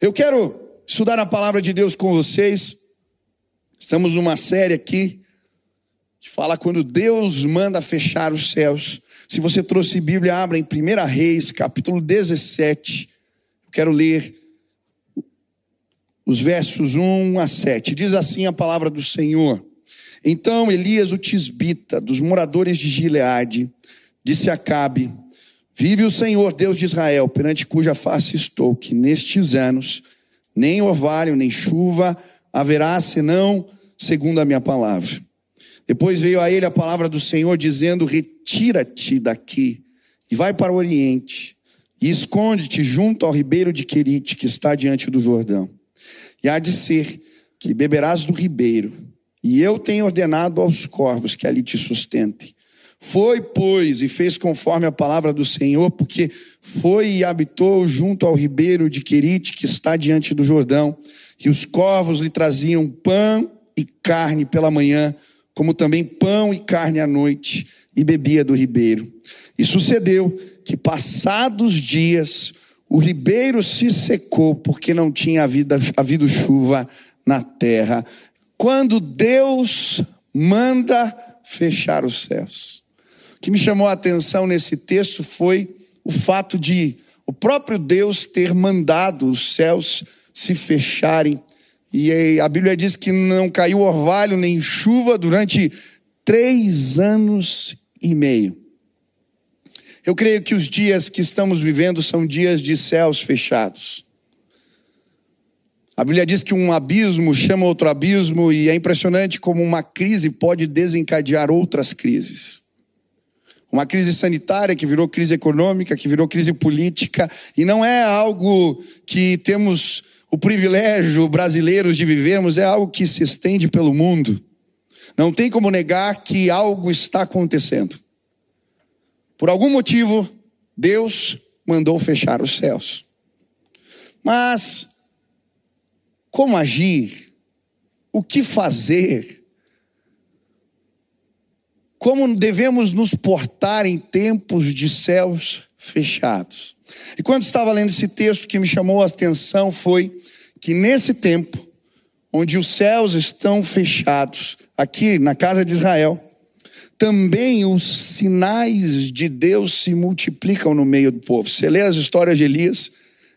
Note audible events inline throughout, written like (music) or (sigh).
Eu quero estudar a palavra de Deus com vocês. Estamos numa série aqui que fala quando Deus manda fechar os céus. Se você trouxe Bíblia, abra em 1 Reis, capítulo 17. Eu quero ler os versos 1 a 7. Diz assim a palavra do Senhor. Então Elias, o tisbita, dos moradores de Gileade, disse a Cabe: Vive o Senhor, Deus de Israel, perante cuja face estou, que nestes anos nem orvalho, nem chuva haverá, senão segundo a minha palavra. Depois veio a ele a palavra do Senhor, dizendo: Retira-te daqui e vai para o Oriente, e esconde-te junto ao ribeiro de Querite, que está diante do Jordão. E há de ser que beberás do ribeiro, e eu tenho ordenado aos corvos que ali te sustentem. Foi, pois, e fez conforme a palavra do Senhor, porque foi e habitou junto ao ribeiro de Querite, que está diante do Jordão, e os corvos lhe traziam pão e carne pela manhã, como também pão e carne à noite, e bebia do ribeiro. E sucedeu que, passados dias, o ribeiro se secou, porque não tinha havido, havido chuva na terra. Quando Deus manda fechar os céus. Que me chamou a atenção nesse texto foi o fato de o próprio Deus ter mandado os céus se fecharem. E a Bíblia diz que não caiu orvalho nem chuva durante três anos e meio. Eu creio que os dias que estamos vivendo são dias de céus fechados. A Bíblia diz que um abismo chama outro abismo, e é impressionante como uma crise pode desencadear outras crises. Uma crise sanitária que virou crise econômica, que virou crise política, e não é algo que temos o privilégio brasileiros de vivermos, é algo que se estende pelo mundo. Não tem como negar que algo está acontecendo. Por algum motivo, Deus mandou fechar os céus. Mas, como agir? O que fazer? Como devemos nos portar em tempos de céus fechados. E quando estava lendo esse texto, que me chamou a atenção foi que nesse tempo, onde os céus estão fechados, aqui na casa de Israel, também os sinais de Deus se multiplicam no meio do povo. Você lê as histórias de Elias,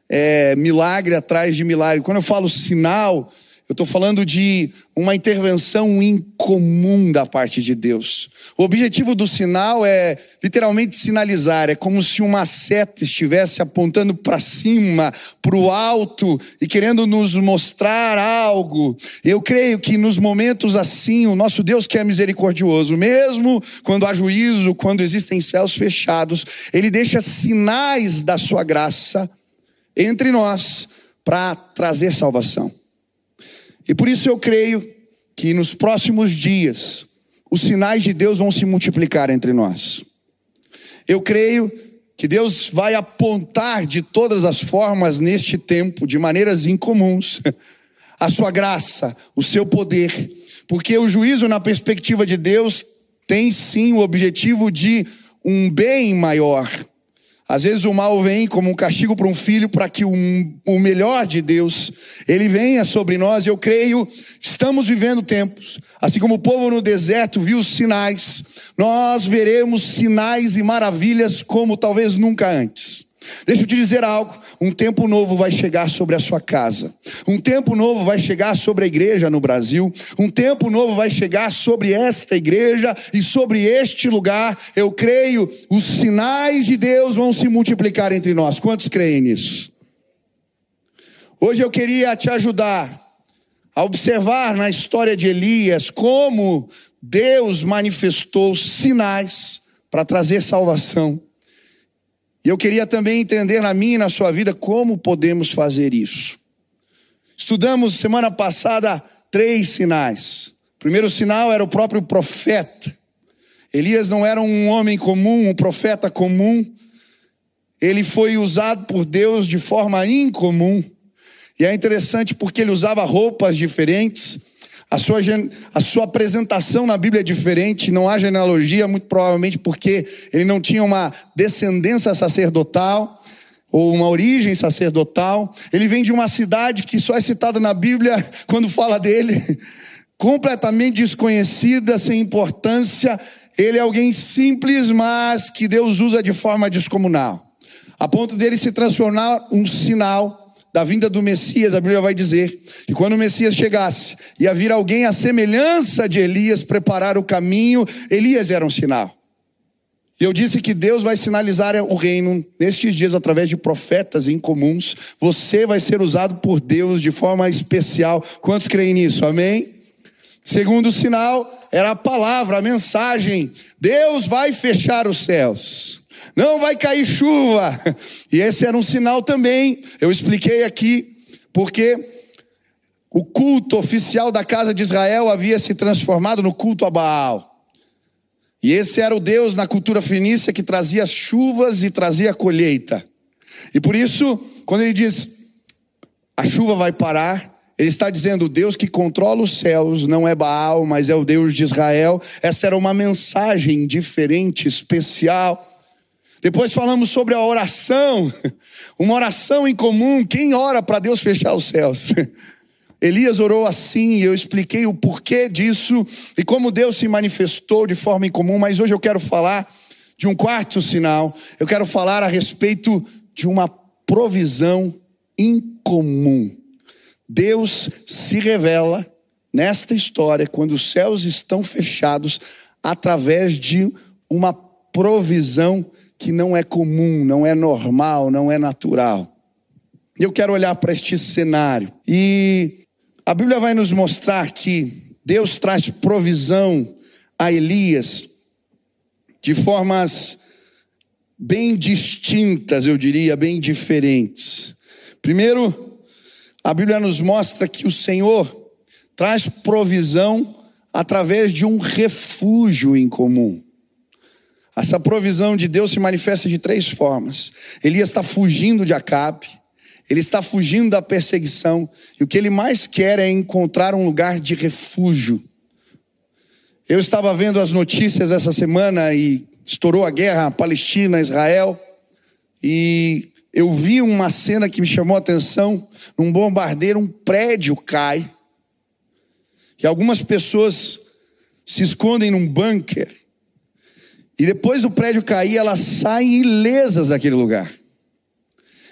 é, milagre atrás de milagre. Quando eu falo sinal, eu estou falando de uma intervenção incomum da parte de Deus. O objetivo do sinal é literalmente sinalizar, é como se uma seta estivesse apontando para cima, para o alto e querendo nos mostrar algo. Eu creio que nos momentos assim, o nosso Deus que é misericordioso, mesmo quando há juízo, quando existem céus fechados, ele deixa sinais da sua graça entre nós para trazer salvação. E por isso eu creio que nos próximos dias os sinais de Deus vão se multiplicar entre nós. Eu creio que Deus vai apontar de todas as formas neste tempo, de maneiras incomuns, (laughs) a sua graça, o seu poder, porque o juízo, na perspectiva de Deus, tem sim o objetivo de um bem maior, às vezes o mal vem como um castigo para um filho, para que um, o melhor de Deus, ele venha sobre nós. Eu creio, estamos vivendo tempos, assim como o povo no deserto viu os sinais, nós veremos sinais e maravilhas como talvez nunca antes. Deixa eu te dizer algo: um tempo novo vai chegar sobre a sua casa, um tempo novo vai chegar sobre a igreja no Brasil, um tempo novo vai chegar sobre esta igreja e sobre este lugar. Eu creio, os sinais de Deus vão se multiplicar entre nós. Quantos creem nisso? Hoje eu queria te ajudar a observar na história de Elias como Deus manifestou sinais para trazer salvação. E eu queria também entender na minha e na sua vida como podemos fazer isso. Estudamos semana passada três sinais. O primeiro sinal era o próprio profeta. Elias não era um homem comum, um profeta comum. Ele foi usado por Deus de forma incomum. E é interessante porque ele usava roupas diferentes a sua, a sua apresentação na Bíblia é diferente, não há genealogia, muito provavelmente porque ele não tinha uma descendência sacerdotal. ou uma origem sacerdotal. Ele vem de uma cidade que só é citada na Bíblia (laughs) quando fala dele, completamente desconhecida, sem importância. Ele é alguém simples, mas que Deus usa de forma descomunal, a ponto dele se transformar um sinal da vinda do Messias, a Bíblia vai dizer que quando o Messias chegasse, ia vir alguém à semelhança de Elias preparar o caminho, Elias era um sinal. E eu disse que Deus vai sinalizar o reino nestes dias através de profetas incomuns. Você vai ser usado por Deus de forma especial. Quantos creem nisso? Amém? Segundo sinal era a palavra, a mensagem. Deus vai fechar os céus não vai cair chuva. E esse era um sinal também. Eu expliquei aqui, porque o culto oficial da casa de Israel havia se transformado no culto a Baal. E esse era o Deus na cultura fenícia que trazia chuvas e trazia colheita. E por isso, quando ele diz a chuva vai parar, ele está dizendo: o Deus que controla os céus não é Baal, mas é o Deus de Israel. Essa era uma mensagem diferente, especial. Depois falamos sobre a oração, (laughs) uma oração em comum. Quem ora para Deus fechar os céus? (laughs) Elias orou assim, e eu expliquei o porquê disso e como Deus se manifestou de forma incomum, mas hoje eu quero falar de um quarto sinal. Eu quero falar a respeito de uma provisão incomum. Deus se revela nesta história quando os céus estão fechados através de uma provisão que não é comum, não é normal, não é natural. Eu quero olhar para este cenário e a Bíblia vai nos mostrar que Deus traz provisão a Elias de formas bem distintas, eu diria, bem diferentes. Primeiro, a Bíblia nos mostra que o Senhor traz provisão através de um refúgio em comum. Essa provisão de Deus se manifesta de três formas. Elias está fugindo de Acabe, ele está fugindo da perseguição, e o que ele mais quer é encontrar um lugar de refúgio. Eu estava vendo as notícias essa semana e estourou a guerra Palestina-Israel, e eu vi uma cena que me chamou a atenção: num bombardeio, um prédio cai, e algumas pessoas se escondem num bunker e depois do prédio cair, elas saem ilesas daquele lugar.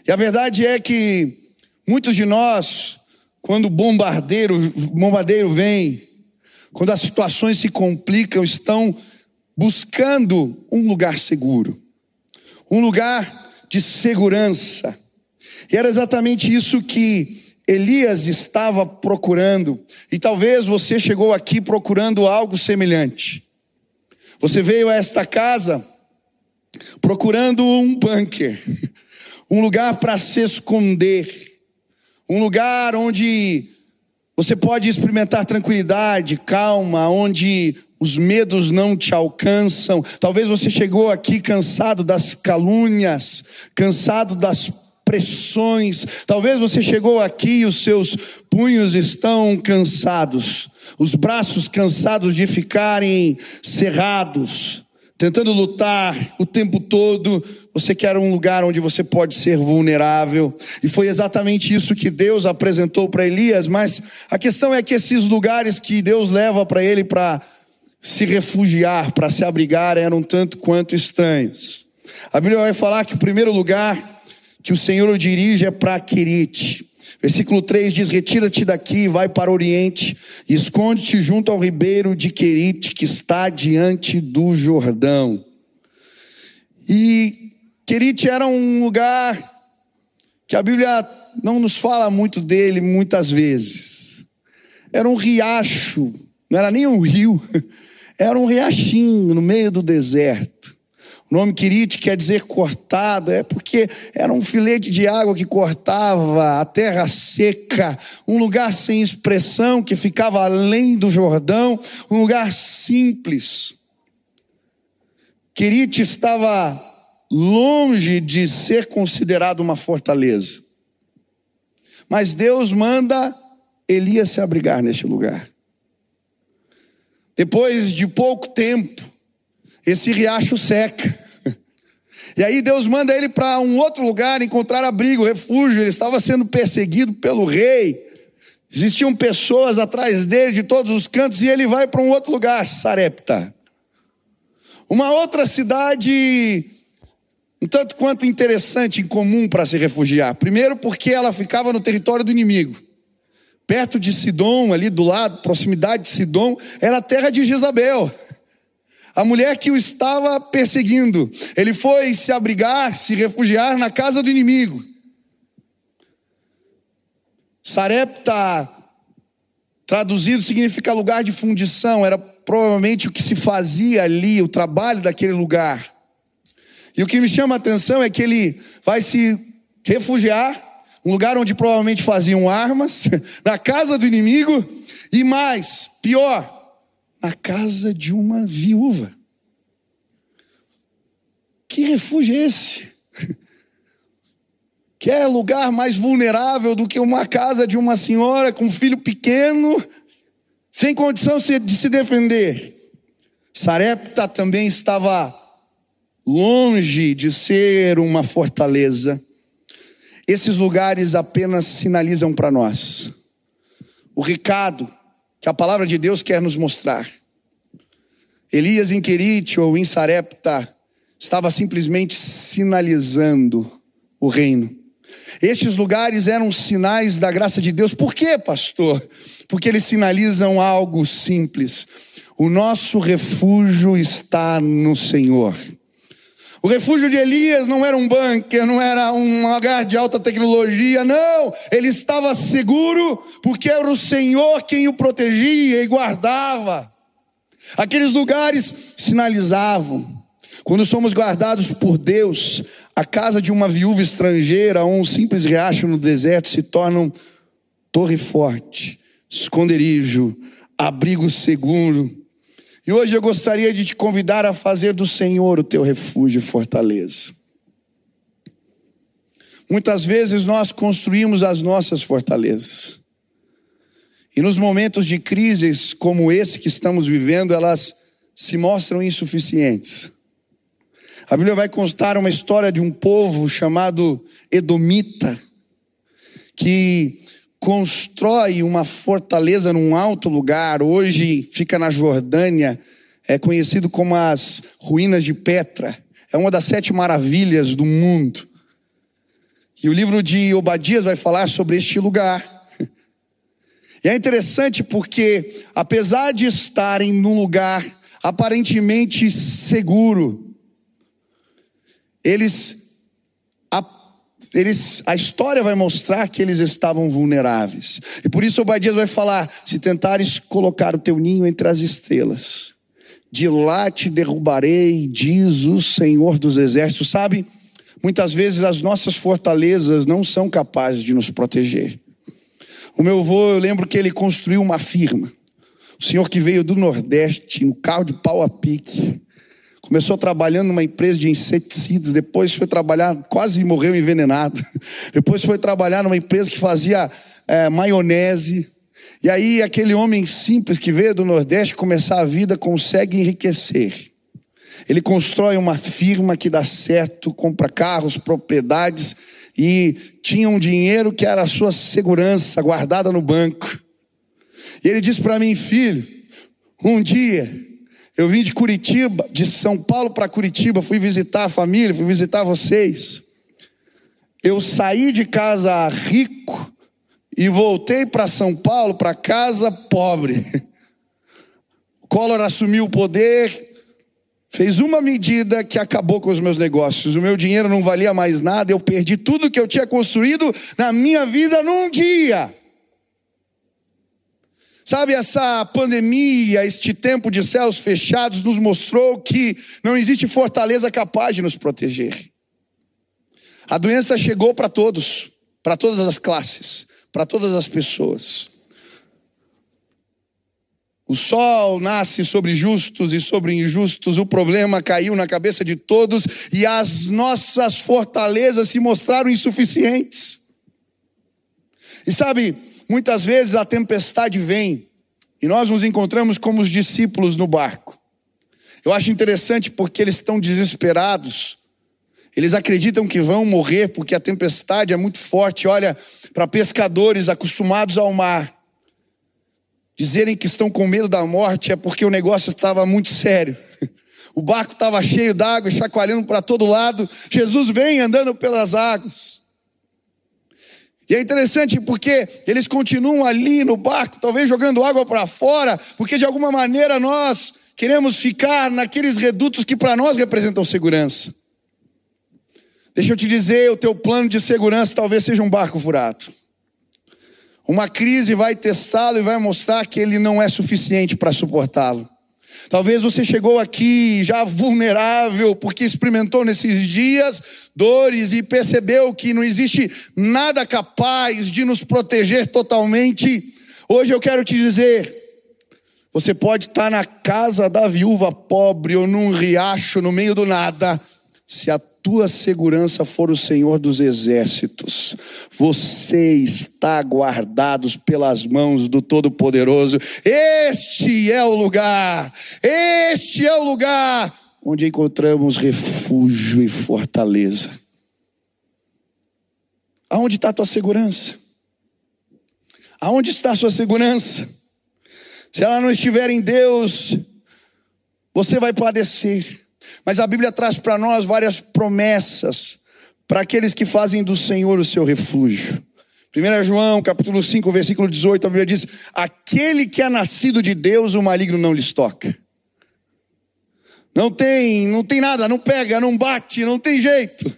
E a verdade é que muitos de nós, quando o bombardeiro, bombardeiro vem, quando as situações se complicam, estão buscando um lugar seguro, um lugar de segurança. E era exatamente isso que Elias estava procurando. E talvez você chegou aqui procurando algo semelhante. Você veio a esta casa procurando um bunker, (laughs) um lugar para se esconder, um lugar onde você pode experimentar tranquilidade, calma, onde os medos não te alcançam. Talvez você chegou aqui cansado das calúnias, cansado das pressões. Talvez você chegou aqui e os seus punhos estão cansados os braços cansados de ficarem cerrados, tentando lutar o tempo todo. Você quer um lugar onde você pode ser vulnerável. E foi exatamente isso que Deus apresentou para Elias. Mas a questão é que esses lugares que Deus leva para ele para se refugiar, para se abrigar, eram tanto quanto estranhos. A Bíblia vai falar que o primeiro lugar que o Senhor o dirige é para Querite. Versículo 3 diz: Retira-te daqui, vai para o oriente, e esconde-te junto ao ribeiro de Querite, que está diante do Jordão. E Querite era um lugar que a Bíblia não nos fala muito dele muitas vezes. Era um riacho, não era nem um rio, (laughs) era um riachinho no meio do deserto. O nome Quirite quer dizer cortado, é porque era um filete de água que cortava a terra seca, um lugar sem expressão que ficava além do Jordão, um lugar simples. Quirite estava longe de ser considerado uma fortaleza. Mas Deus manda Elias se abrigar neste lugar. Depois de pouco tempo, esse riacho seca. E aí Deus manda ele para um outro lugar encontrar abrigo, refúgio. Ele estava sendo perseguido pelo rei. Existiam pessoas atrás dele de todos os cantos e ele vai para um outro lugar, Sarepta. Uma outra cidade um tanto quanto interessante, incomum para se refugiar. Primeiro, porque ela ficava no território do inimigo. Perto de Sidom, ali do lado, proximidade de Sidom, era a terra de Jezabel. A mulher que o estava perseguindo. Ele foi se abrigar, se refugiar na casa do inimigo. Sarepta, traduzido, significa lugar de fundição. Era provavelmente o que se fazia ali, o trabalho daquele lugar. E o que me chama a atenção é que ele vai se refugiar, um lugar onde provavelmente faziam armas, (laughs) na casa do inimigo, e mais, pior, na casa de uma viúva. Que refúgio é esse? (laughs) Que é lugar mais vulnerável do que uma casa de uma senhora com um filho pequeno, sem condição de se defender. Sarepta também estava longe de ser uma fortaleza, esses lugares apenas sinalizam para nós o recado que a palavra de Deus quer nos mostrar. Elias em Querite ou em Sarepta estava simplesmente sinalizando o reino. Estes lugares eram sinais da graça de Deus. Por quê, pastor? Porque eles sinalizam algo simples. O nosso refúgio está no Senhor. O refúgio de Elias não era um bunker, não era um lugar de alta tecnologia, não. Ele estava seguro porque era o Senhor quem o protegia e guardava. Aqueles lugares sinalizavam. Quando somos guardados por Deus, a casa de uma viúva estrangeira ou um simples riacho no deserto se tornam torre forte, esconderijo, abrigo seguro e hoje eu gostaria de te convidar a fazer do Senhor o teu refúgio e fortaleza. Muitas vezes nós construímos as nossas fortalezas. E nos momentos de crises como esse que estamos vivendo, elas se mostram insuficientes. A Bíblia vai constar uma história de um povo chamado Edomita, que constrói uma fortaleza num alto lugar, hoje fica na Jordânia, é conhecido como as ruínas de Petra. É uma das sete maravilhas do mundo. E o livro de Obadias vai falar sobre este lugar. E é interessante porque, apesar de estarem num lugar aparentemente seguro, eles eles, a história vai mostrar que eles estavam vulneráveis. E por isso Obadias vai falar: se tentares colocar o teu ninho entre as estrelas, de lá te derrubarei, diz o Senhor dos Exércitos. Sabe, muitas vezes as nossas fortalezas não são capazes de nos proteger. O meu avô, eu lembro que ele construiu uma firma. O senhor que veio do Nordeste, no carro de pau a pique. Começou trabalhando numa empresa de inseticidas, depois foi trabalhar, quase morreu envenenado. (laughs) Depois foi trabalhar numa empresa que fazia é, maionese. E aí aquele homem simples que veio do Nordeste começar a vida consegue enriquecer. Ele constrói uma firma que dá certo, compra carros, propriedades e tinha um dinheiro que era a sua segurança guardada no banco. E ele disse para mim, filho, um dia eu vim de Curitiba, de São Paulo para Curitiba, fui visitar a família, fui visitar vocês. Eu saí de casa rico e voltei para São Paulo, para casa pobre. Collor assumiu o poder, fez uma medida que acabou com os meus negócios. O meu dinheiro não valia mais nada, eu perdi tudo que eu tinha construído na minha vida num dia. Sabe, essa pandemia, este tempo de céus fechados, nos mostrou que não existe fortaleza capaz de nos proteger. A doença chegou para todos, para todas as classes, para todas as pessoas. O sol nasce sobre justos e sobre injustos, o problema caiu na cabeça de todos e as nossas fortalezas se mostraram insuficientes. E sabe, Muitas vezes a tempestade vem e nós nos encontramos como os discípulos no barco. Eu acho interessante porque eles estão desesperados. Eles acreditam que vão morrer porque a tempestade é muito forte. Olha, para pescadores acostumados ao mar, dizerem que estão com medo da morte é porque o negócio estava muito sério. (laughs) O barco estava cheio d'água, chacoalhando para todo lado. Jesus vem andando pelas águas. E é interessante porque eles continuam ali no barco, talvez jogando água para fora, porque de alguma maneira nós queremos ficar naqueles redutos que para nós representam segurança. Deixa eu te dizer, o teu plano de segurança talvez seja um barco furado. Uma crise vai testá-lo e vai mostrar que ele não é suficiente para suportá-lo. Talvez você chegou aqui já vulnerável porque experimentou nesses dias dores e percebeu que não existe nada capaz de nos proteger totalmente. Hoje eu quero te dizer, você pode estar na casa da viúva pobre ou num riacho no meio do nada, se a tua segurança for o Senhor dos exércitos, você está guardado pelas mãos do Todo-Poderoso. Este é o lugar, este é o lugar onde encontramos refúgio e fortaleza. Aonde está a tua segurança? Aonde está a sua segurança? Se ela não estiver em Deus, você vai padecer. Mas a Bíblia traz para nós várias promessas para aqueles que fazem do Senhor o seu refúgio. 1 João, capítulo 5, versículo 18, a Bíblia diz: Aquele que é nascido de Deus, o maligno não lhes toca. Não tem, não tem nada, não pega, não bate, não tem jeito.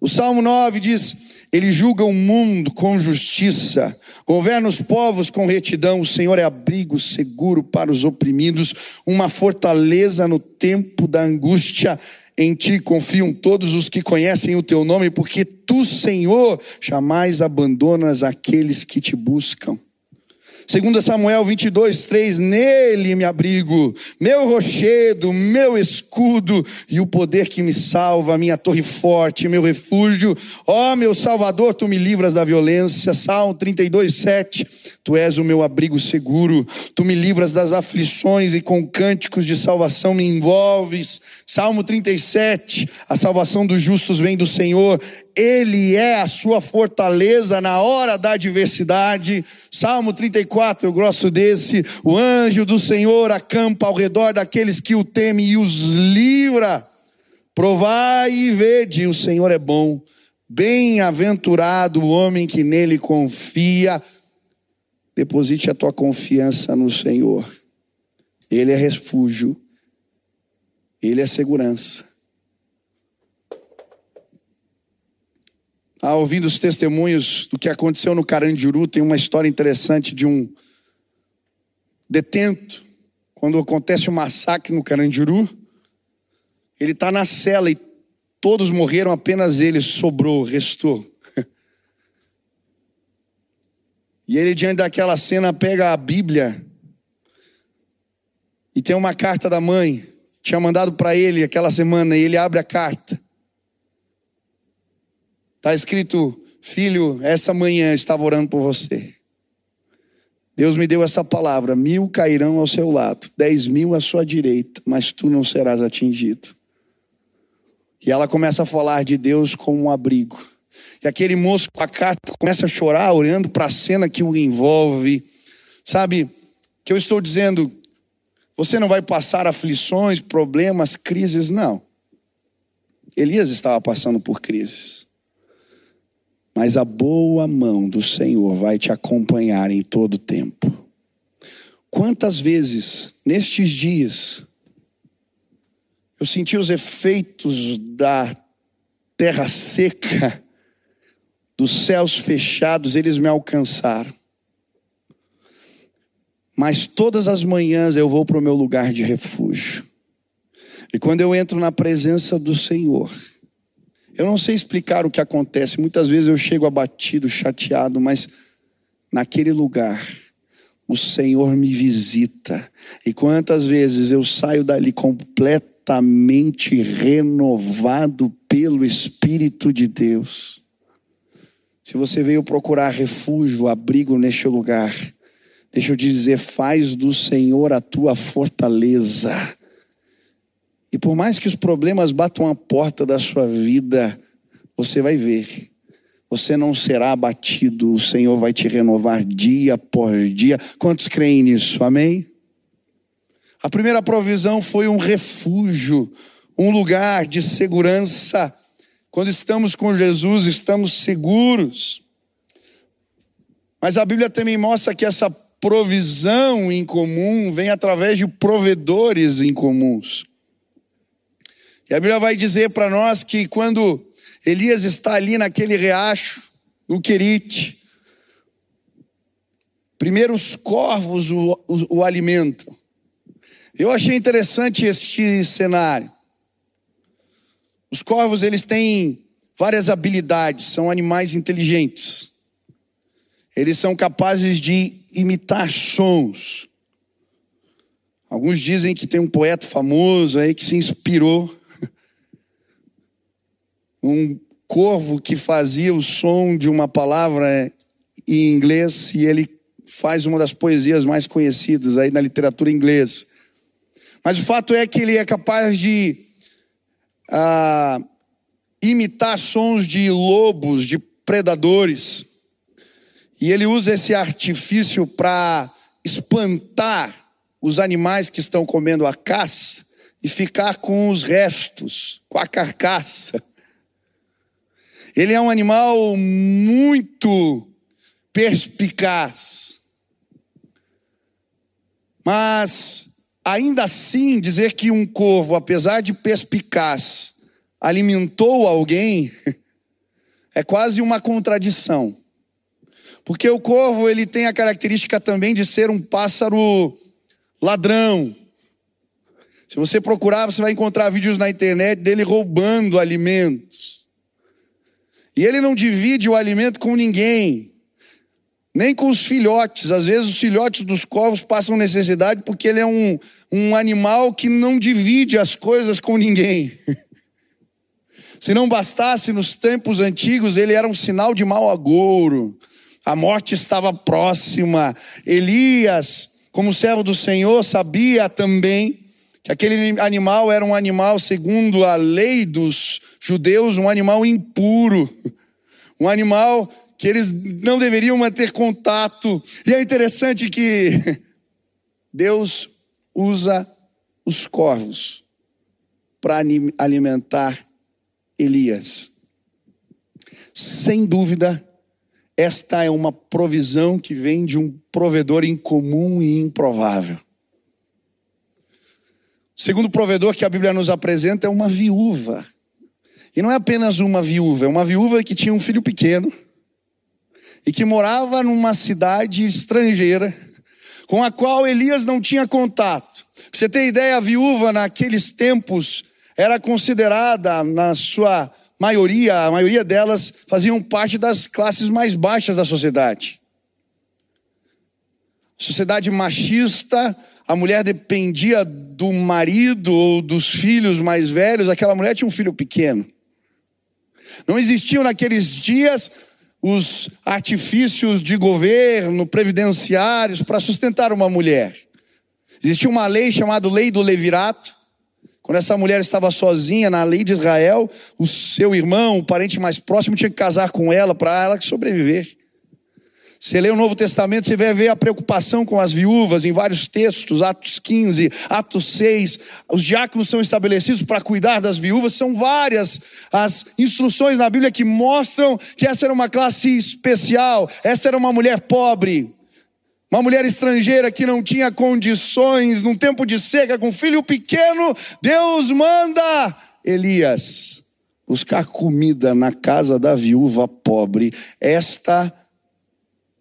O Salmo 9 diz: Ele julga o mundo com justiça, governa os povos com retidão. O Senhor é abrigo seguro para os oprimidos, uma fortaleza no tempo da angústia. Em ti confiam todos os que conhecem o teu nome, porque tu, Senhor, jamais abandonas aqueles que te buscam. Segundo Samuel 22, 3, nele me abrigo, meu rochedo, meu escudo e o poder que me salva, minha torre forte, meu refúgio. Ó meu Salvador, tu me livras da violência. Salmo 32, 7, tu és o meu abrigo seguro, tu me livras das aflições e com cânticos de salvação me envolves. Salmo 37, a salvação dos justos vem do Senhor, ele é a sua fortaleza na hora da adversidade. Salmo 34, eu gosto desse. O anjo do Senhor acampa ao redor daqueles que o temem e os livra. Provai e vede, o Senhor é bom. Bem-aventurado o homem que nele confia. Deposite a tua confiança no Senhor. Ele é refúgio. Ele é segurança. Ah, ouvindo os testemunhos do que aconteceu no Carandiru, tem uma história interessante de um detento. Quando acontece o um massacre no Carandiru, ele está na cela e todos morreram, apenas ele sobrou, restou. E ele, diante daquela cena, pega a Bíblia e tem uma carta da mãe, tinha mandado para ele aquela semana, e ele abre a carta. Está escrito, filho, essa manhã estava orando por você. Deus me deu essa palavra: mil cairão ao seu lado, dez mil à sua direita, mas tu não serás atingido. E ela começa a falar de Deus como um abrigo. E aquele moço carta começa a chorar, olhando para a cena que o envolve. Sabe, que eu estou dizendo, você não vai passar aflições, problemas, crises, não. Elias estava passando por crises mas a boa mão do Senhor vai te acompanhar em todo tempo. Quantas vezes nestes dias eu senti os efeitos da terra seca, dos céus fechados, eles me alcançaram. Mas todas as manhãs eu vou para o meu lugar de refúgio. E quando eu entro na presença do Senhor, eu não sei explicar o que acontece. Muitas vezes eu chego abatido, chateado, mas naquele lugar o Senhor me visita. E quantas vezes eu saio dali completamente renovado pelo Espírito de Deus. Se você veio procurar refúgio, abrigo neste lugar, deixa eu te dizer, faz do Senhor a tua fortaleza E por mais que os problemas batam a porta da sua vida, você vai ver. Você não será abatido, o Senhor vai te renovar dia após dia. Quantos creem nisso? Amém? A primeira provisão foi um refúgio, um lugar de segurança. Quando estamos com Jesus, estamos seguros. Mas a Bíblia também mostra que essa provisão em comum vem através de provedores em comuns. E a Bíblia vai dizer para nós que quando Elias está ali naquele riacho, no Querite, primeiro os corvos o, o, o alimentam. Eu achei interessante este cenário. Os corvos, eles têm várias habilidades, são animais inteligentes. Eles são capazes de imitar sons. Alguns dizem que tem um poeta famoso aí que se inspirou (laughs) um corvo que fazia o som de uma palavra em inglês e ele faz uma das poesias mais conhecidas aí na literatura inglesa. Mas o fato é que ele é capaz de ah, imitar sons de lobos, de predadores. E ele usa esse artifício para espantar os animais que estão comendo a caça e ficar com os restos, com a carcaça. Ele é um animal muito perspicaz. Mas, ainda assim, dizer que um corvo, apesar de perspicaz, alimentou alguém, (laughs) é quase uma contradição. Porque o corvo, ele tem a característica também de ser um pássaro ladrão. Se você procurar, você vai encontrar vídeos na internet dele roubando alimentos. E ele não divide o alimento com ninguém, nem com os filhotes. Às vezes os filhotes dos corvos passam necessidade porque ele é um, um animal que não divide as coisas com ninguém. (laughs) Se não bastasse, nos tempos antigos, ele era um sinal de mau agouro. A morte estava próxima. Elias, como servo do Senhor, sabia também que aquele animal era um animal, segundo a lei dos judeus, um animal impuro, (laughs) um animal que eles não deveriam manter contato. E é interessante que (laughs) Deus usa os corvos para alimentar Elias. Sem dúvida, esta é uma provisão que vem de um provedor incomum e improvável. O segundo provedor que a Bíblia nos apresenta é uma viúva. E não é apenas uma viúva, é uma viúva que tinha um filho pequeno e que morava numa cidade estrangeira com a qual Elias não tinha contato. Pra você ter ideia, a viúva naqueles tempos era considerada, na sua maioria, a maioria delas faziam parte das classes mais baixas da sociedade. Sociedade machista, a mulher dependia do marido ou dos filhos mais velhos, aquela mulher tinha um filho pequeno. Não existiam naqueles dias os artifícios de governo, previdenciários para sustentar uma mulher. Existia uma lei chamada Lei do Levirato. Quando essa mulher estava sozinha na lei de Israel, o seu irmão, o parente mais próximo, tinha que casar com ela para ela sobreviver. Você lê o Novo Testamento, você vai ver a preocupação com as viúvas em vários textos, Atos 15, Atos 6. Os diáconos são estabelecidos para cuidar das viúvas. São várias as instruções na Bíblia que mostram que essa era uma classe especial, essa era uma mulher pobre. Uma mulher estrangeira que não tinha condições, num tempo de seca, com filho pequeno, Deus manda Elias buscar comida na casa da viúva pobre. Esta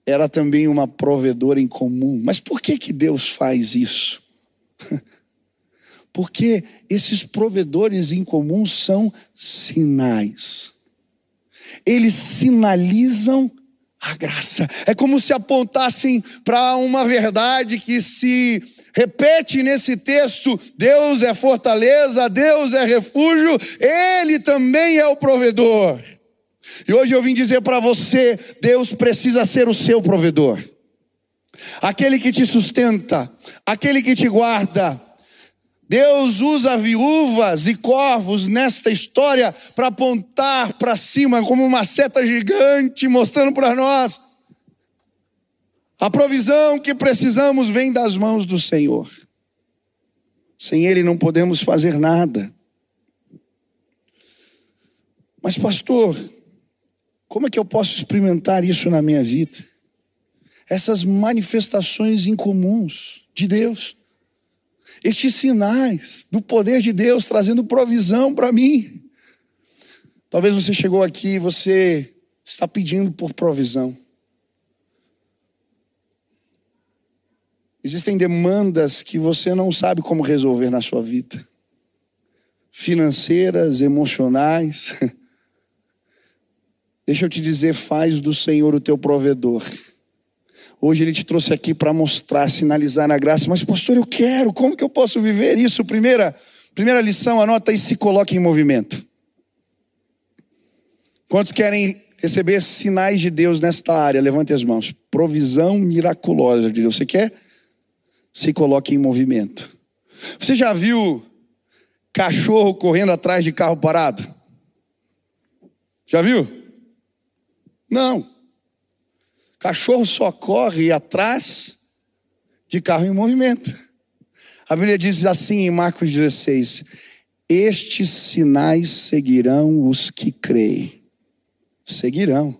era também uma provedora em comum. Mas por que que Deus faz isso? (laughs) Porque esses provedores em comum são sinais. Eles sinalizam a graça. É como se apontassem para uma verdade que se repete nesse texto: Deus é fortaleza, Deus é refúgio, Ele também é o provedor. E hoje eu vim dizer para você: Deus precisa ser o seu provedor, aquele que te sustenta, aquele que te guarda. Deus usa viúvas e corvos nesta história para apontar para cima como uma seta gigante, mostrando para nós a provisão que precisamos vem das mãos do Senhor. Sem Ele não podemos fazer nada. Mas, pastor, como é que eu posso experimentar isso na minha vida? Essas manifestações incomuns de Deus, estes sinais do poder de Deus trazendo provisão para mim. Talvez você chegou aqui e você está pedindo por provisão. Existem demandas que você não sabe como resolver na sua vida financeiras, emocionais. (laughs) Deixa eu te dizer, faz do Senhor o teu provedor. Hoje ele te trouxe aqui para mostrar, sinalizar na graça. Mas, pastor, eu quero, como que eu posso viver isso? Primeira, primeira lição, anota e se coloque em movimento. Quantos querem receber sinais de Deus nesta área? Levante as mãos. Provisão miraculosa de Deus. Você quer? Se coloque em movimento. Você já viu cachorro correndo atrás de carro parado? Já viu? Não. Cachorro só corre atrás de carro em movimento. A Bíblia diz assim em Marcos 16: Estes sinais seguirão os que creem. Seguirão.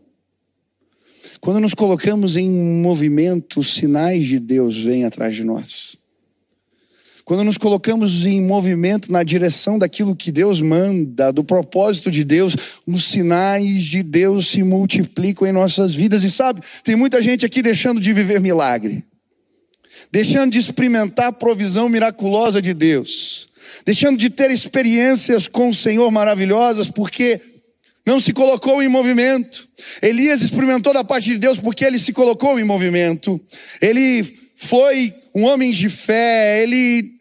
Quando nos colocamos em movimento, os sinais de Deus vêm atrás de nós. Quando nos colocamos em movimento na direção daquilo que Deus manda, do propósito de Deus, os sinais de Deus se multiplicam em nossas vidas. E sabe, tem muita gente aqui deixando de viver milagre, deixando de experimentar a provisão miraculosa de Deus, deixando de ter experiências com o Senhor maravilhosas, porque não se colocou em movimento. Elias experimentou da parte de Deus porque ele se colocou em movimento. Ele foi um homem de fé, ele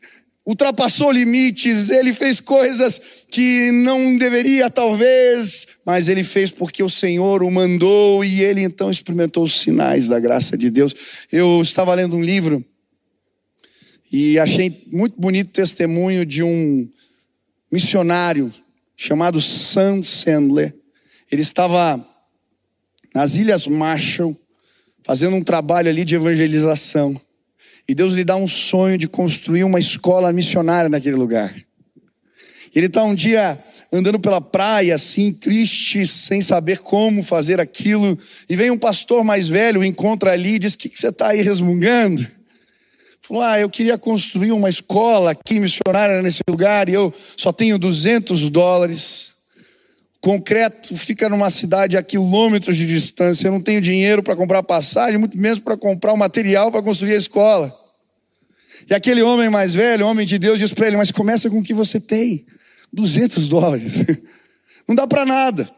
ultrapassou limites, ele fez coisas que não deveria, talvez, mas ele fez porque o Senhor o mandou e ele então experimentou os sinais da graça de Deus. Eu estava lendo um livro e achei muito bonito o testemunho de um missionário chamado Sam Sandler. Ele estava nas Ilhas Marshall fazendo um trabalho ali de evangelização. E Deus lhe dá um sonho de construir uma escola missionária naquele lugar. Ele está um dia andando pela praia, assim, triste, sem saber como fazer aquilo. E vem um pastor mais velho, encontra ali e diz: O que, que você está aí resmungando? Falou: Ah, eu queria construir uma escola aqui missionária nesse lugar e eu só tenho 200 dólares. Concreto fica numa cidade a quilômetros de distância. Eu não tenho dinheiro para comprar passagem, muito menos para comprar o material para construir a escola. E aquele homem mais velho, homem de Deus, diz para ele: Mas começa com o que você tem: 200 dólares. (laughs) Não dá para nada.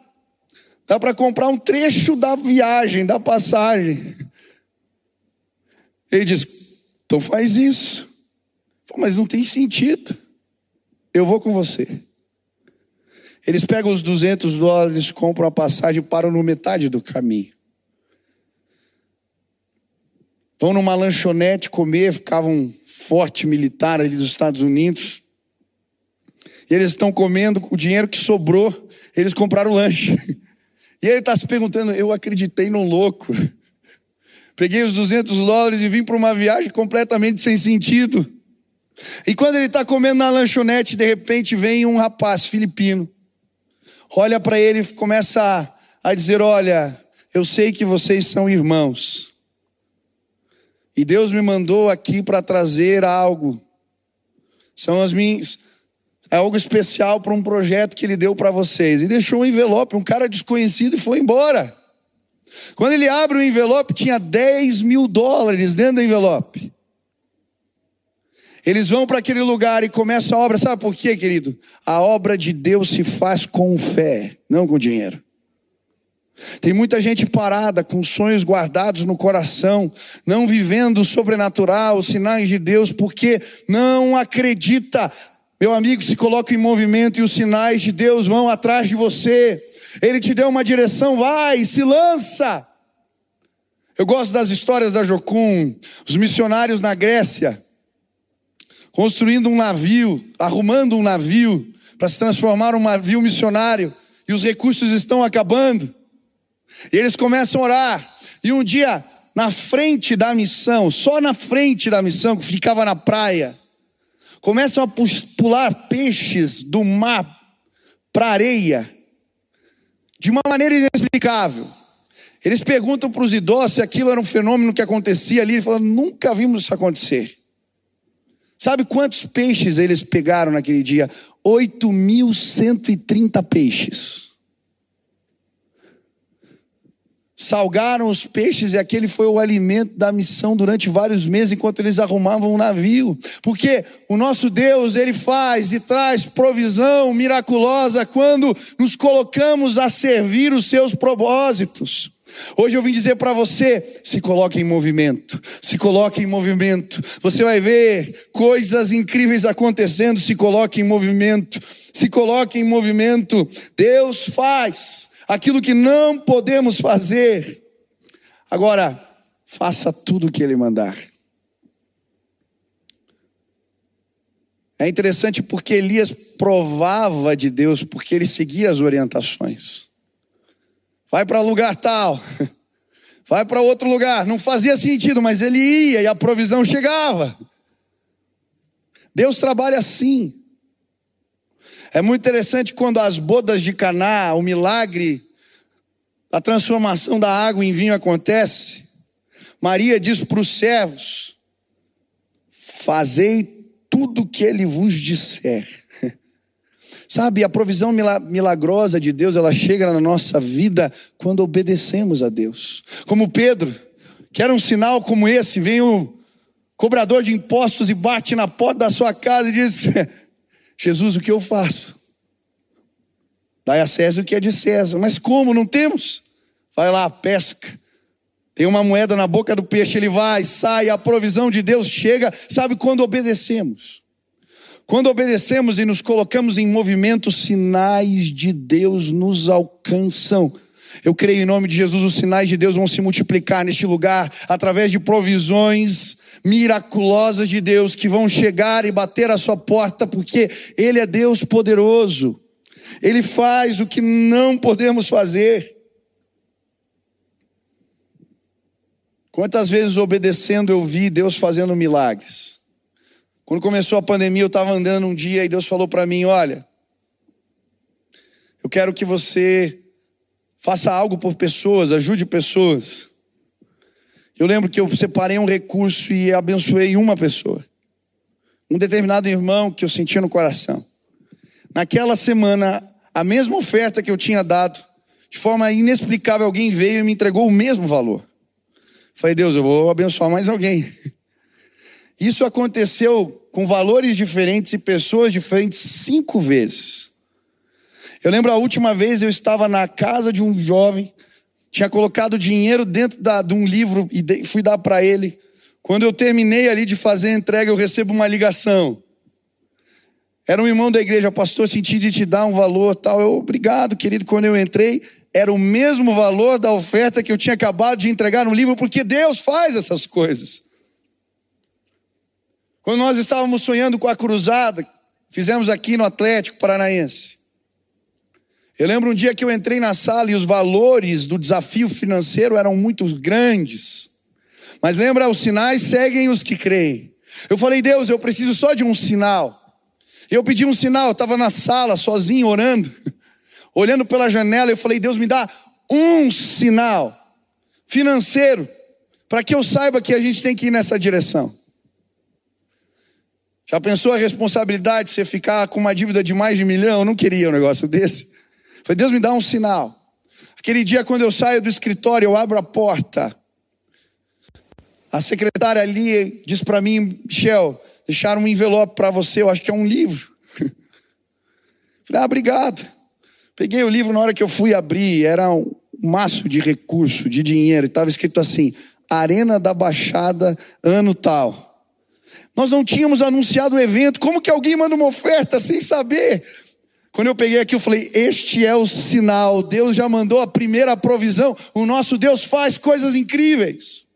Dá para comprar um trecho da viagem, da passagem. Ele diz: Então faz isso. Mas não tem sentido. Eu vou com você. Eles pegam os 200 dólares, compram a passagem e param no metade do caminho. Vão numa lanchonete comer, ficavam forte militar ali dos Estados Unidos. E eles estão comendo o dinheiro que sobrou, eles compraram lanche. (laughs) E ele está se perguntando: eu acreditei num louco. Peguei os 200 dólares e vim para uma viagem completamente sem sentido. E quando ele está comendo na lanchonete, de repente vem um rapaz filipino, olha para ele e começa a, a dizer: Olha, eu sei que vocês são irmãos. E Deus me mandou aqui para trazer algo. São as minhas. É algo especial para um projeto que ele deu para vocês. E deixou um envelope, um cara desconhecido e foi embora. Quando ele abre o envelope, tinha 10 mil dólares dentro do envelope. Eles vão para aquele lugar e começam a obra. Sabe por quê, querido? A obra de Deus se faz com fé, não com dinheiro. Tem muita gente parada, com sonhos guardados no coração, não vivendo o sobrenatural, os sinais de Deus, porque não acredita. Meu amigo, se coloca em movimento e os sinais de Deus vão atrás de você. Ele te deu uma direção, vai, se lança. Eu gosto das histórias da Jocum, os missionários na Grécia. Construindo um navio, arrumando um navio para se transformar um navio missionário, e os recursos estão acabando. E eles começam a orar, e um dia, na frente da missão, só na frente da missão, que ficava na praia, começam a pular peixes do mar para areia, de uma maneira inexplicável. Eles perguntam para os idosos se aquilo era um fenômeno que acontecia ali. Ele fala: nunca vimos isso acontecer. Sabe quantos peixes eles pegaram naquele dia? 8.130 peixes. salgaram os peixes e aquele foi o alimento da missão durante vários meses enquanto eles arrumavam o navio. Porque o nosso Deus, ele faz e traz provisão miraculosa quando nos colocamos a servir os seus propósitos. Hoje eu vim dizer para você: se coloque em movimento, se coloque em movimento. Você vai ver coisas incríveis acontecendo. Se coloque em movimento, se coloque em movimento. Deus faz aquilo que não podemos fazer. Agora, faça tudo o que Ele mandar. É interessante porque Elias provava de Deus, porque ele seguia as orientações. Vai para lugar tal, (laughs) vai para outro lugar. Não fazia sentido, mas ele ia e a provisão chegava. Deus trabalha assim. É muito interessante quando as bodas de Caná, o milagre a transformação da água em vinho acontece. Maria diz para os servos: Fazei tudo o que ele vos disser. Sabe, a provisão milagrosa de Deus, ela chega na nossa vida quando obedecemos a Deus. Como Pedro, que era um sinal como esse, vem o cobrador de impostos e bate na porta da sua casa e diz: (laughs) Jesus, o que eu faço? Dai a César o que é de César. Mas como? Não temos? Vai lá, pesca. Tem uma moeda na boca do peixe, ele vai, sai, a provisão de Deus chega. Sabe quando obedecemos? Quando obedecemos e nos colocamos em movimento, sinais de Deus nos alcançam. Eu creio em nome de Jesus, os sinais de Deus vão se multiplicar neste lugar através de provisões miraculosas de Deus que vão chegar e bater a sua porta, porque Ele é Deus poderoso. Ele faz o que não podemos fazer. Quantas vezes obedecendo eu vi Deus fazendo milagres? Quando começou a pandemia, eu estava andando um dia e Deus falou para mim: Olha, eu quero que você faça algo por pessoas, ajude pessoas. Eu lembro que eu separei um recurso e abençoei uma pessoa, um determinado irmão que eu sentia no coração. Naquela semana, a mesma oferta que eu tinha dado, de forma inexplicável, alguém veio e me entregou o mesmo valor. Falei, Deus, eu vou abençoar mais alguém. (laughs) Isso aconteceu com valores diferentes e pessoas diferentes cinco vezes. Eu lembro a última vez eu estava na casa de um jovem, tinha colocado dinheiro dentro da, de um livro e fui dar para ele. Quando eu terminei ali de fazer a entrega, eu recebo uma ligação. Era um irmão da igreja, pastor, senti de te dar um valor tal. Eu, obrigado, querido. Quando eu entrei, era o mesmo valor da oferta que eu tinha acabado de entregar no livro, porque Deus faz essas coisas. Quando nós estávamos sonhando com a cruzada, fizemos aqui no Atlético Paranaense. Eu lembro um dia que eu entrei na sala e os valores do desafio financeiro eram muito grandes. Mas lembra, os sinais seguem os que creem. Eu falei, Deus, eu preciso só de um sinal. Eu pedi um sinal, eu estava na sala sozinho orando. (laughs) olhando pela janela, eu falei: Deus, me dá um sinal financeiro para que eu saiba que a gente tem que ir nessa direção. Já pensou a responsabilidade de você ficar com uma dívida de mais de um milhão? Eu não queria um negócio desse. falei, Deus me dá um sinal. Aquele dia, quando eu saio do escritório, eu abro a porta. A secretária ali diz para mim, Michel, deixaram um envelope para você, eu acho que é um livro. (laughs) Falei, ah, obrigado. Peguei o livro na hora que eu fui abrir, era um maço de recurso, de dinheiro, estava escrito assim: Arena da Baixada, ano tal. Nós não tínhamos anunciado o evento, como que alguém manda uma oferta sem saber? Quando eu peguei aqui, eu falei: Este é o sinal, Deus já mandou a primeira provisão, o nosso Deus faz coisas incríveis.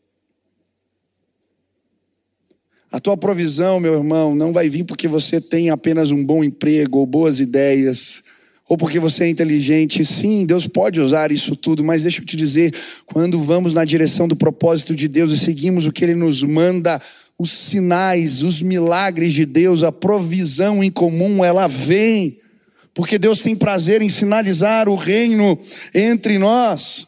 A tua provisão, meu irmão, não vai vir porque você tem apenas um bom emprego ou boas ideias, ou porque você é inteligente. Sim, Deus pode usar isso tudo, mas deixa eu te dizer: quando vamos na direção do propósito de Deus e seguimos o que Ele nos manda, os sinais, os milagres de Deus, a provisão em comum, ela vem, porque Deus tem prazer em sinalizar o reino entre nós.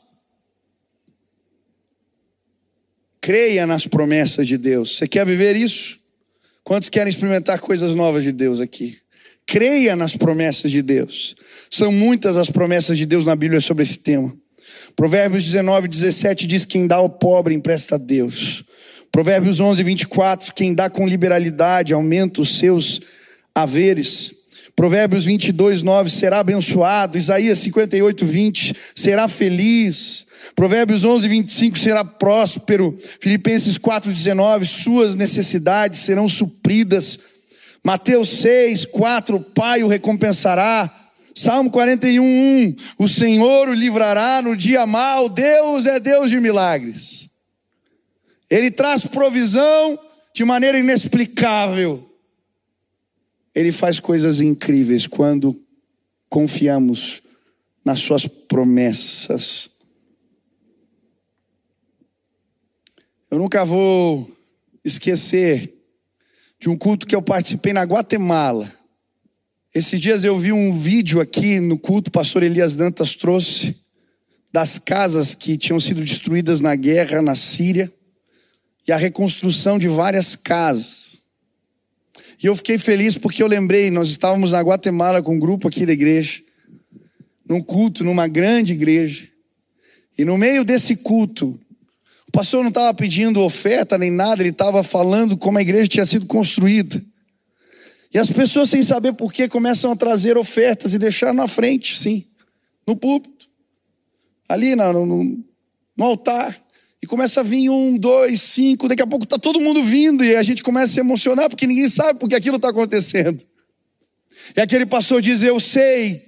Creia nas promessas de Deus. Você quer viver isso? Quantos querem experimentar coisas novas de Deus aqui? Creia nas promessas de Deus. São muitas as promessas de Deus na Bíblia sobre esse tema. Provérbios 19, 17 diz: Quem dá ao pobre empresta a Deus. Provérbios 11, 24: Quem dá com liberalidade aumenta os seus haveres. Provérbios 22, 9: Será abençoado. Isaías 58, 20: Será feliz. Provérbios 11, 25 será próspero. Filipenses 4, 19, suas necessidades serão supridas. Mateus 6, 4, Pai o recompensará. Salmo 41, 1, o Senhor o livrará no dia mau. Deus é Deus de milagres. Ele traz provisão de maneira inexplicável. Ele faz coisas incríveis quando confiamos nas suas promessas. Eu nunca vou esquecer de um culto que eu participei na Guatemala. Esses dias eu vi um vídeo aqui no culto, o pastor Elias Dantas trouxe, das casas que tinham sido destruídas na guerra na Síria e a reconstrução de várias casas. E eu fiquei feliz porque eu lembrei, nós estávamos na Guatemala com um grupo aqui da igreja, num culto, numa grande igreja. E no meio desse culto, o pastor não estava pedindo oferta nem nada, ele estava falando como a igreja tinha sido construída. E as pessoas, sem saber porquê, começam a trazer ofertas e deixar na frente, sim, no púlpito, ali no, no, no altar. E começa a vir um, dois, cinco, daqui a pouco está todo mundo vindo e a gente começa a se emocionar porque ninguém sabe porque aquilo está acontecendo. E aquele pastor diz: Eu sei,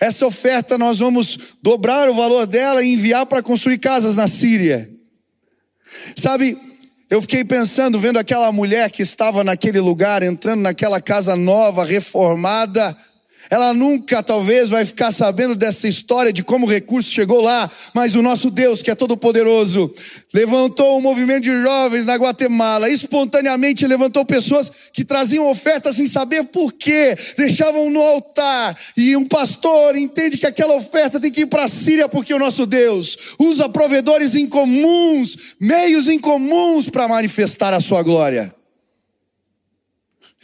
essa oferta nós vamos dobrar o valor dela e enviar para construir casas na Síria. Sabe, eu fiquei pensando, vendo aquela mulher que estava naquele lugar, entrando naquela casa nova, reformada, ela nunca talvez vai ficar sabendo dessa história de como o recurso chegou lá, mas o nosso Deus, que é todo poderoso, levantou um movimento de jovens na Guatemala, espontaneamente levantou pessoas que traziam ofertas sem saber por quê, deixavam no altar, e um pastor entende que aquela oferta tem que ir para a Síria porque o nosso Deus usa provedores incomuns, meios incomuns para manifestar a sua glória.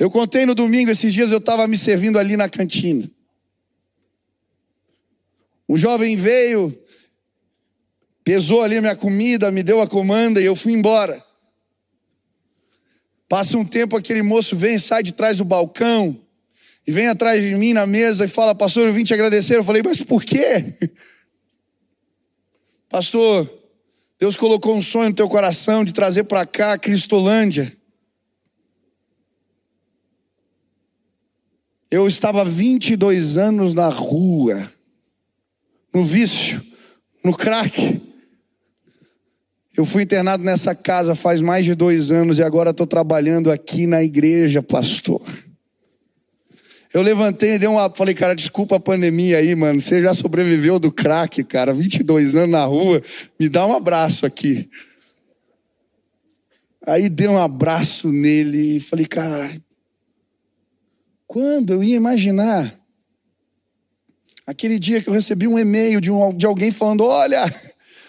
Eu contei no domingo, esses dias eu estava me servindo ali na cantina. Um jovem veio, pesou ali a minha comida, me deu a comanda e eu fui embora. Passa um tempo, aquele moço vem, sai de trás do balcão e vem atrás de mim na mesa e fala: Pastor, eu vim te agradecer. Eu falei: Mas por quê? (laughs) Pastor, Deus colocou um sonho no teu coração de trazer para cá a Cristolândia. Eu estava 22 anos na rua, no vício, no crack. Eu fui internado nessa casa faz mais de dois anos e agora estou trabalhando aqui na igreja, pastor. Eu levantei e dei uma. Falei, cara, desculpa a pandemia aí, mano. Você já sobreviveu do crack, cara. 22 anos na rua. Me dá um abraço aqui. Aí dei um abraço nele e falei, cara, quando eu ia imaginar aquele dia que eu recebi um e-mail de, um, de alguém falando: Olha,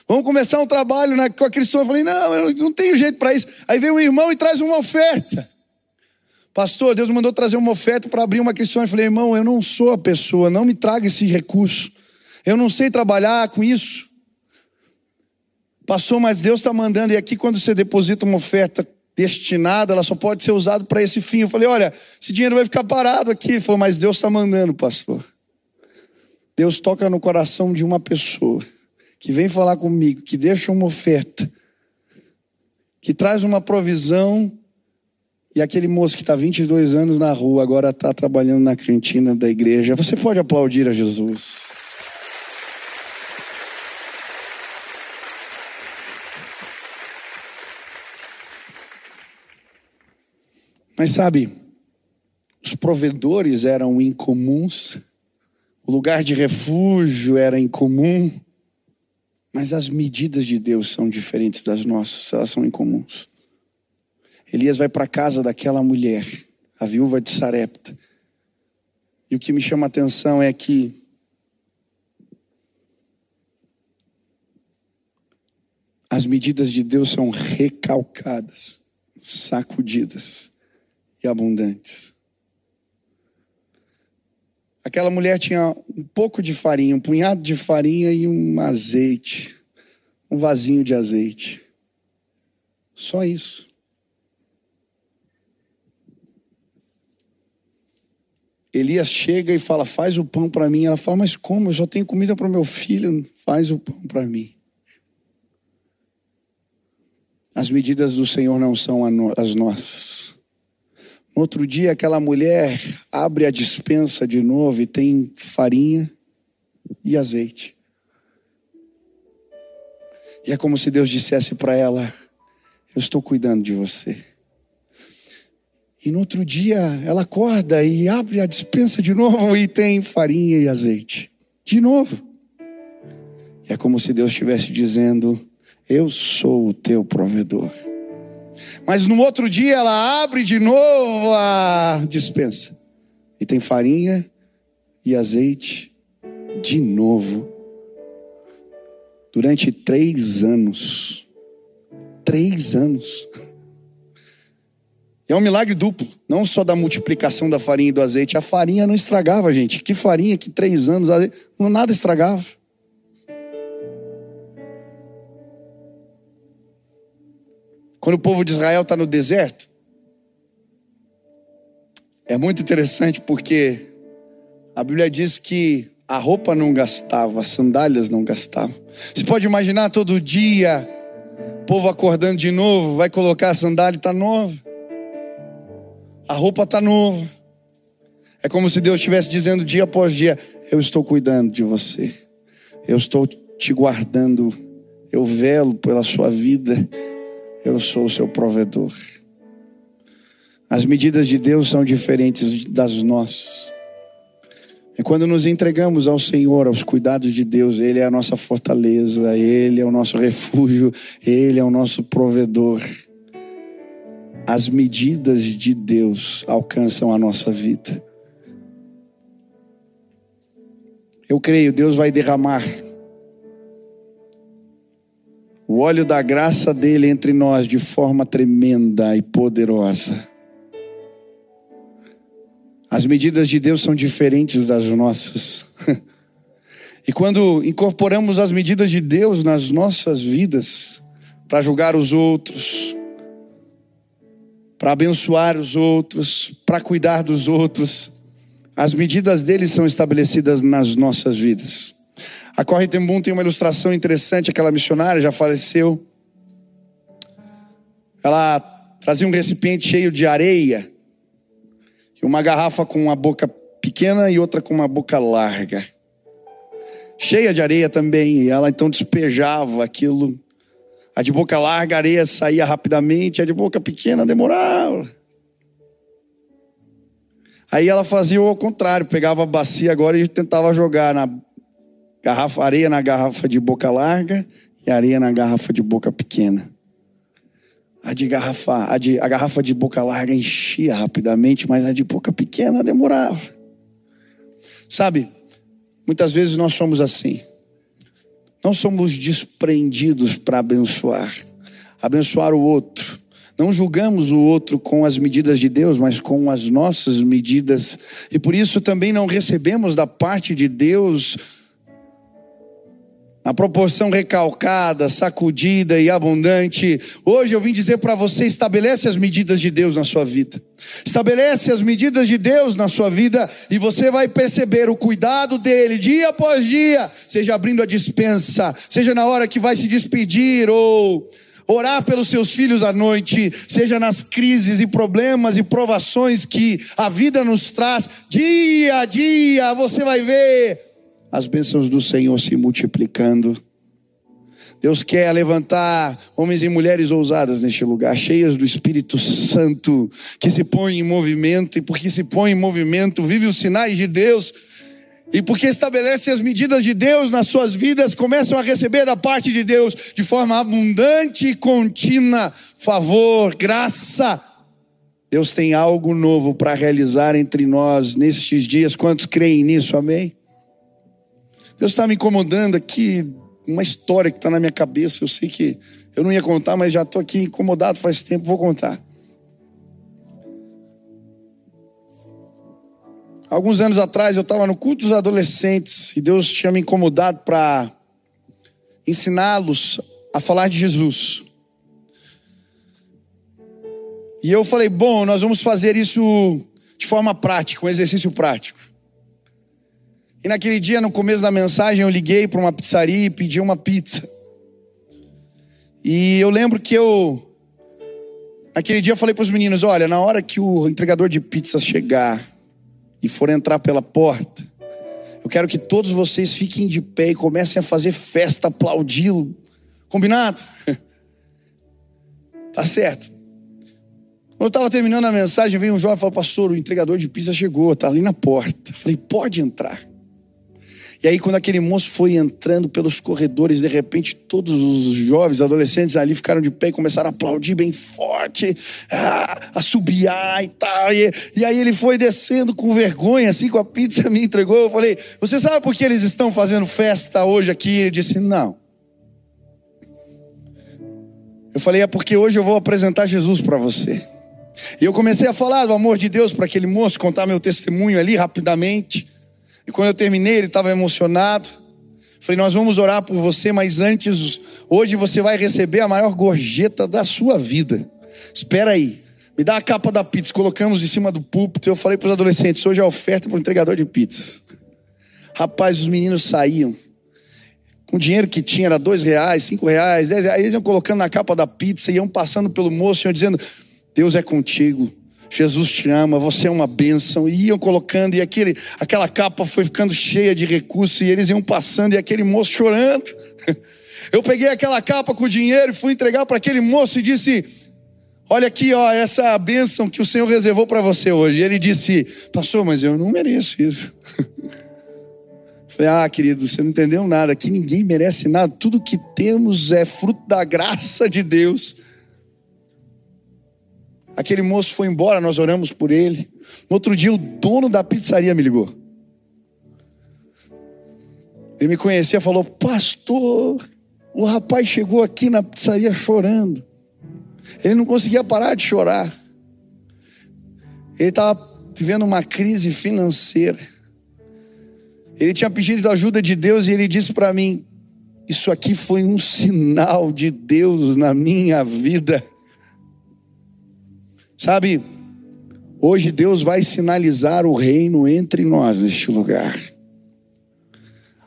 vamos começar um trabalho na, com a cristã. Eu falei: Não, eu não tenho jeito para isso. Aí veio um irmão e traz uma oferta. Pastor, Deus mandou trazer uma oferta para abrir uma cristã. Eu falei: Irmão, eu não sou a pessoa, não me traga esse recurso. Eu não sei trabalhar com isso. Pastor, mas Deus está mandando, e aqui quando você deposita uma oferta destinada, ela só pode ser usada para esse fim. Eu falei: olha, esse dinheiro vai ficar parado aqui. Ele falou: mas Deus está mandando, pastor. Deus toca no coração de uma pessoa que vem falar comigo, que deixa uma oferta, que traz uma provisão. E aquele moço que está 22 anos na rua, agora está trabalhando na cantina da igreja. Você pode aplaudir a Jesus. Mas sabe, os provedores eram incomuns, o lugar de refúgio era incomum, mas as medidas de Deus são diferentes das nossas, elas são incomuns. Elias vai para a casa daquela mulher, a viúva de Sarepta. E o que me chama a atenção é que as medidas de Deus são recalcadas, sacudidas e abundantes. Aquela mulher tinha um pouco de farinha, um punhado de farinha e um azeite, um vasinho de azeite. Só isso. Elias chega e fala: Faz o pão para mim. Ela fala: Mas como? Eu só tenho comida para o meu filho. Faz o pão para mim. As medidas do Senhor não são as nossas. No outro dia, aquela mulher abre a dispensa de novo e tem farinha e azeite. E é como se Deus dissesse para ela: Eu estou cuidando de você. E no outro dia, ela acorda e abre a dispensa de novo e tem farinha e azeite. De novo. É como se Deus estivesse dizendo: Eu sou o teu provedor. Mas no outro dia ela abre de novo a dispensa. E tem farinha e azeite de novo. Durante três anos. Três anos. É um milagre duplo, não só da multiplicação da farinha e do azeite. A farinha não estragava, gente. Que farinha que três anos, nada estragava. Quando o povo de Israel está no deserto, é muito interessante porque a Bíblia diz que a roupa não gastava, as sandálias não gastavam. Você pode imaginar todo dia, o povo acordando de novo, vai colocar a sandália está nova. A roupa está nova. É como se Deus estivesse dizendo dia após dia: Eu estou cuidando de você, eu estou te guardando, eu velo pela sua vida eu sou o seu provedor. As medidas de Deus são diferentes das nossas. É quando nos entregamos ao Senhor, aos cuidados de Deus, Ele é a nossa fortaleza, Ele é o nosso refúgio, Ele é o nosso provedor. As medidas de Deus alcançam a nossa vida. Eu creio, Deus vai derramar o óleo da graça dele entre nós de forma tremenda e poderosa. As medidas de Deus são diferentes das nossas. (laughs) e quando incorporamos as medidas de Deus nas nossas vidas, para julgar os outros, para abençoar os outros, para cuidar dos outros, as medidas dele são estabelecidas nas nossas vidas. A Corre Tembum tem uma ilustração interessante, aquela missionária já faleceu. Ela trazia um recipiente cheio de areia e uma garrafa com uma boca pequena e outra com uma boca larga. Cheia de areia também, e ela então despejava aquilo. A de boca larga, a areia saía rapidamente, a de boca pequena demorava. Aí ela fazia o contrário, pegava a bacia agora e tentava jogar na Garrafa, areia na garrafa de boca larga e areia na garrafa de boca pequena. A, de garrafa, a, de, a garrafa de boca larga enchia rapidamente, mas a de boca pequena demorava. Sabe, muitas vezes nós somos assim. Não somos desprendidos para abençoar, abençoar o outro. Não julgamos o outro com as medidas de Deus, mas com as nossas medidas. E por isso também não recebemos da parte de Deus na proporção recalcada, sacudida e abundante. Hoje eu vim dizer para você: estabelece as medidas de Deus na sua vida. Estabelece as medidas de Deus na sua vida e você vai perceber o cuidado dele dia após dia, seja abrindo a dispensa, seja na hora que vai se despedir ou orar pelos seus filhos à noite, seja nas crises e problemas e provações que a vida nos traz, dia a dia, você vai ver as bênçãos do Senhor se multiplicando. Deus quer levantar homens e mulheres ousadas neste lugar, cheias do Espírito Santo, que se põem em movimento, e porque se põe em movimento, vive os sinais de Deus, e porque estabelece as medidas de Deus nas suas vidas, começam a receber da parte de Deus de forma abundante e contínua favor, graça. Deus tem algo novo para realizar entre nós nestes dias. Quantos creem nisso? Amém? Deus está me incomodando aqui uma história que está na minha cabeça. Eu sei que eu não ia contar, mas já estou aqui incomodado faz tempo, vou contar. Alguns anos atrás eu estava no culto dos adolescentes e Deus tinha me incomodado para ensiná-los a falar de Jesus. E eu falei, bom, nós vamos fazer isso de forma prática, um exercício prático. E naquele dia, no começo da mensagem, eu liguei para uma pizzaria e pedi uma pizza. E eu lembro que eu, naquele dia, eu falei para os meninos: olha, na hora que o entregador de pizza chegar e for entrar pela porta, eu quero que todos vocês fiquem de pé e comecem a fazer festa, aplaudi-lo. Combinado? (laughs) tá certo. Quando eu estava terminando a mensagem, veio um jovem e falou: Pastor, o entregador de pizza chegou, está ali na porta. Eu falei: Pode entrar. E aí, quando aquele moço foi entrando pelos corredores, de repente, todos os jovens, adolescentes ali ficaram de pé e começaram a aplaudir bem forte, a, subiar e tal. E, e aí ele foi descendo com vergonha, assim, com a pizza, (laughs) me entregou. Eu falei: Você sabe por que eles estão fazendo festa hoje aqui? Ele disse: Não. Eu falei: É porque hoje eu vou apresentar Jesus para você. E eu comecei a falar do amor de Deus para aquele moço, contar meu testemunho ali rapidamente. E quando eu terminei, ele estava emocionado. Falei, nós vamos orar por você, mas antes, hoje você vai receber a maior gorjeta da sua vida. Espera aí, me dá a capa da pizza. Colocamos em cima do púlpito. Eu falei para os adolescentes: hoje é oferta para o entregador de pizzas. Rapaz, os meninos saíam. Com o dinheiro que tinha, era dois reais, cinco reais, dez reais. Eles iam colocando na capa da pizza, iam passando pelo moço, iam dizendo: Deus é contigo. Jesus te ama, você é uma bênção. E iam colocando, e aquele, aquela capa foi ficando cheia de recursos, e eles iam passando, e aquele moço chorando. (laughs) Eu peguei aquela capa com o dinheiro e fui entregar para aquele moço e disse: Olha aqui, ó, essa é bênção que o Senhor reservou para você hoje. E ele disse: Pastor, mas eu não mereço isso. (laughs) Falei, ah, querido, você não entendeu nada. Aqui ninguém merece nada. Tudo que temos é fruto da graça de Deus. Aquele moço foi embora, nós oramos por ele. No outro dia, o dono da pizzaria me ligou. Ele me conhecia falou: Pastor, o rapaz chegou aqui na pizzaria chorando. Ele não conseguia parar de chorar. Ele estava vivendo uma crise financeira. Ele tinha pedido ajuda de Deus e ele disse para mim: Isso aqui foi um sinal de Deus na minha vida. Sabe, hoje Deus vai sinalizar o reino entre nós neste lugar.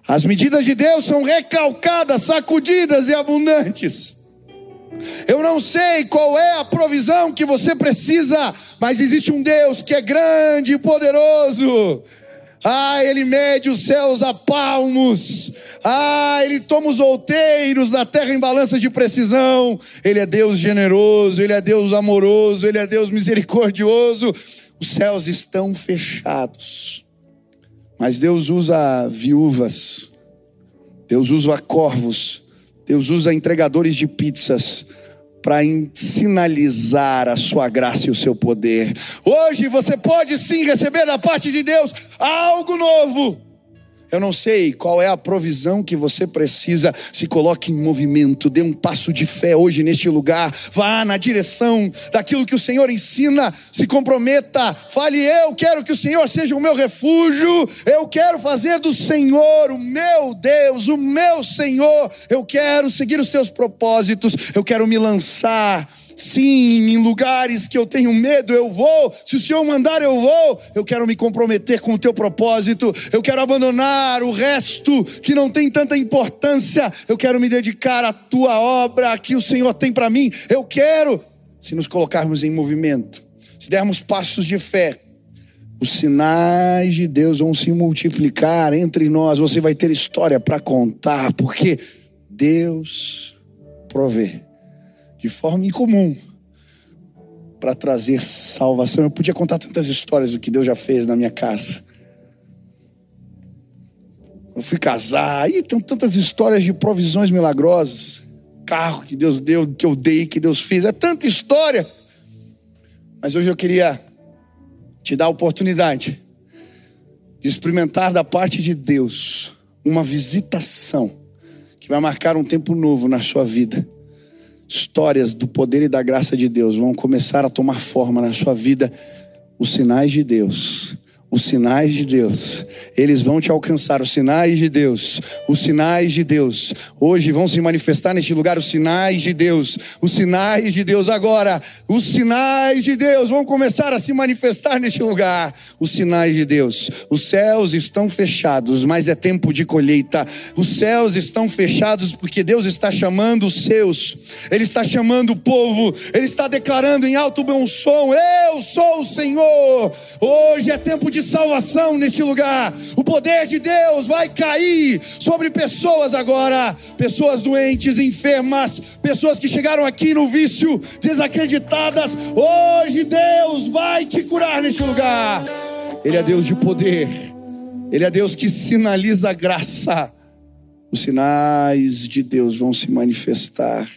As medidas de Deus são recalcadas, sacudidas e abundantes. Eu não sei qual é a provisão que você precisa, mas existe um Deus que é grande e poderoso ah, ele mede os céus a palmos. Ah, ele toma os outeiros da terra em balança de precisão. Ele é Deus generoso, ele é Deus amoroso, ele é Deus misericordioso. Os céus estão fechados. Mas Deus usa viúvas. Deus usa corvos. Deus usa entregadores de pizzas para sinalizar a sua graça e o seu poder. Hoje você pode sim receber da parte de Deus algo novo. Eu não sei qual é a provisão que você precisa. Se coloque em movimento, dê um passo de fé hoje neste lugar. Vá na direção daquilo que o Senhor ensina. Se comprometa. Fale: Eu quero que o Senhor seja o meu refúgio. Eu quero fazer do Senhor o meu Deus, o meu Senhor. Eu quero seguir os teus propósitos. Eu quero me lançar Sim, em lugares que eu tenho medo, eu vou. Se o Senhor mandar, eu vou. Eu quero me comprometer com o teu propósito. Eu quero abandonar o resto que não tem tanta importância. Eu quero me dedicar à tua obra que o Senhor tem para mim. Eu quero, se nos colocarmos em movimento, se dermos passos de fé, os sinais de Deus vão se multiplicar entre nós. Você vai ter história para contar, porque Deus provê de forma incomum para trazer salvação. Eu podia contar tantas histórias do que Deus já fez na minha casa. Eu fui casar, aí tem tantas histórias de provisões milagrosas. Carro que Deus deu, que eu dei, que Deus fez. É tanta história. Mas hoje eu queria te dar a oportunidade de experimentar da parte de Deus uma visitação que vai marcar um tempo novo na sua vida histórias do poder e da graça de Deus vão começar a tomar forma na sua vida, os sinais de Deus os sinais de Deus, eles vão te alcançar, os sinais de Deus, os sinais de Deus, hoje vão se manifestar neste lugar, os sinais de Deus, os sinais de Deus, agora, os sinais de Deus vão começar a se manifestar neste lugar, os sinais de Deus, os céus estão fechados, mas é tempo de colheita, os céus estão fechados porque Deus está chamando os seus, Ele está chamando o povo, Ele está declarando em alto bom som: Eu sou o Senhor, hoje é tempo de de salvação neste lugar. O poder de Deus vai cair sobre pessoas agora, pessoas doentes, enfermas, pessoas que chegaram aqui no vício, desacreditadas. Hoje Deus vai te curar neste lugar. Ele é Deus de poder. Ele é Deus que sinaliza a graça. Os sinais de Deus vão se manifestar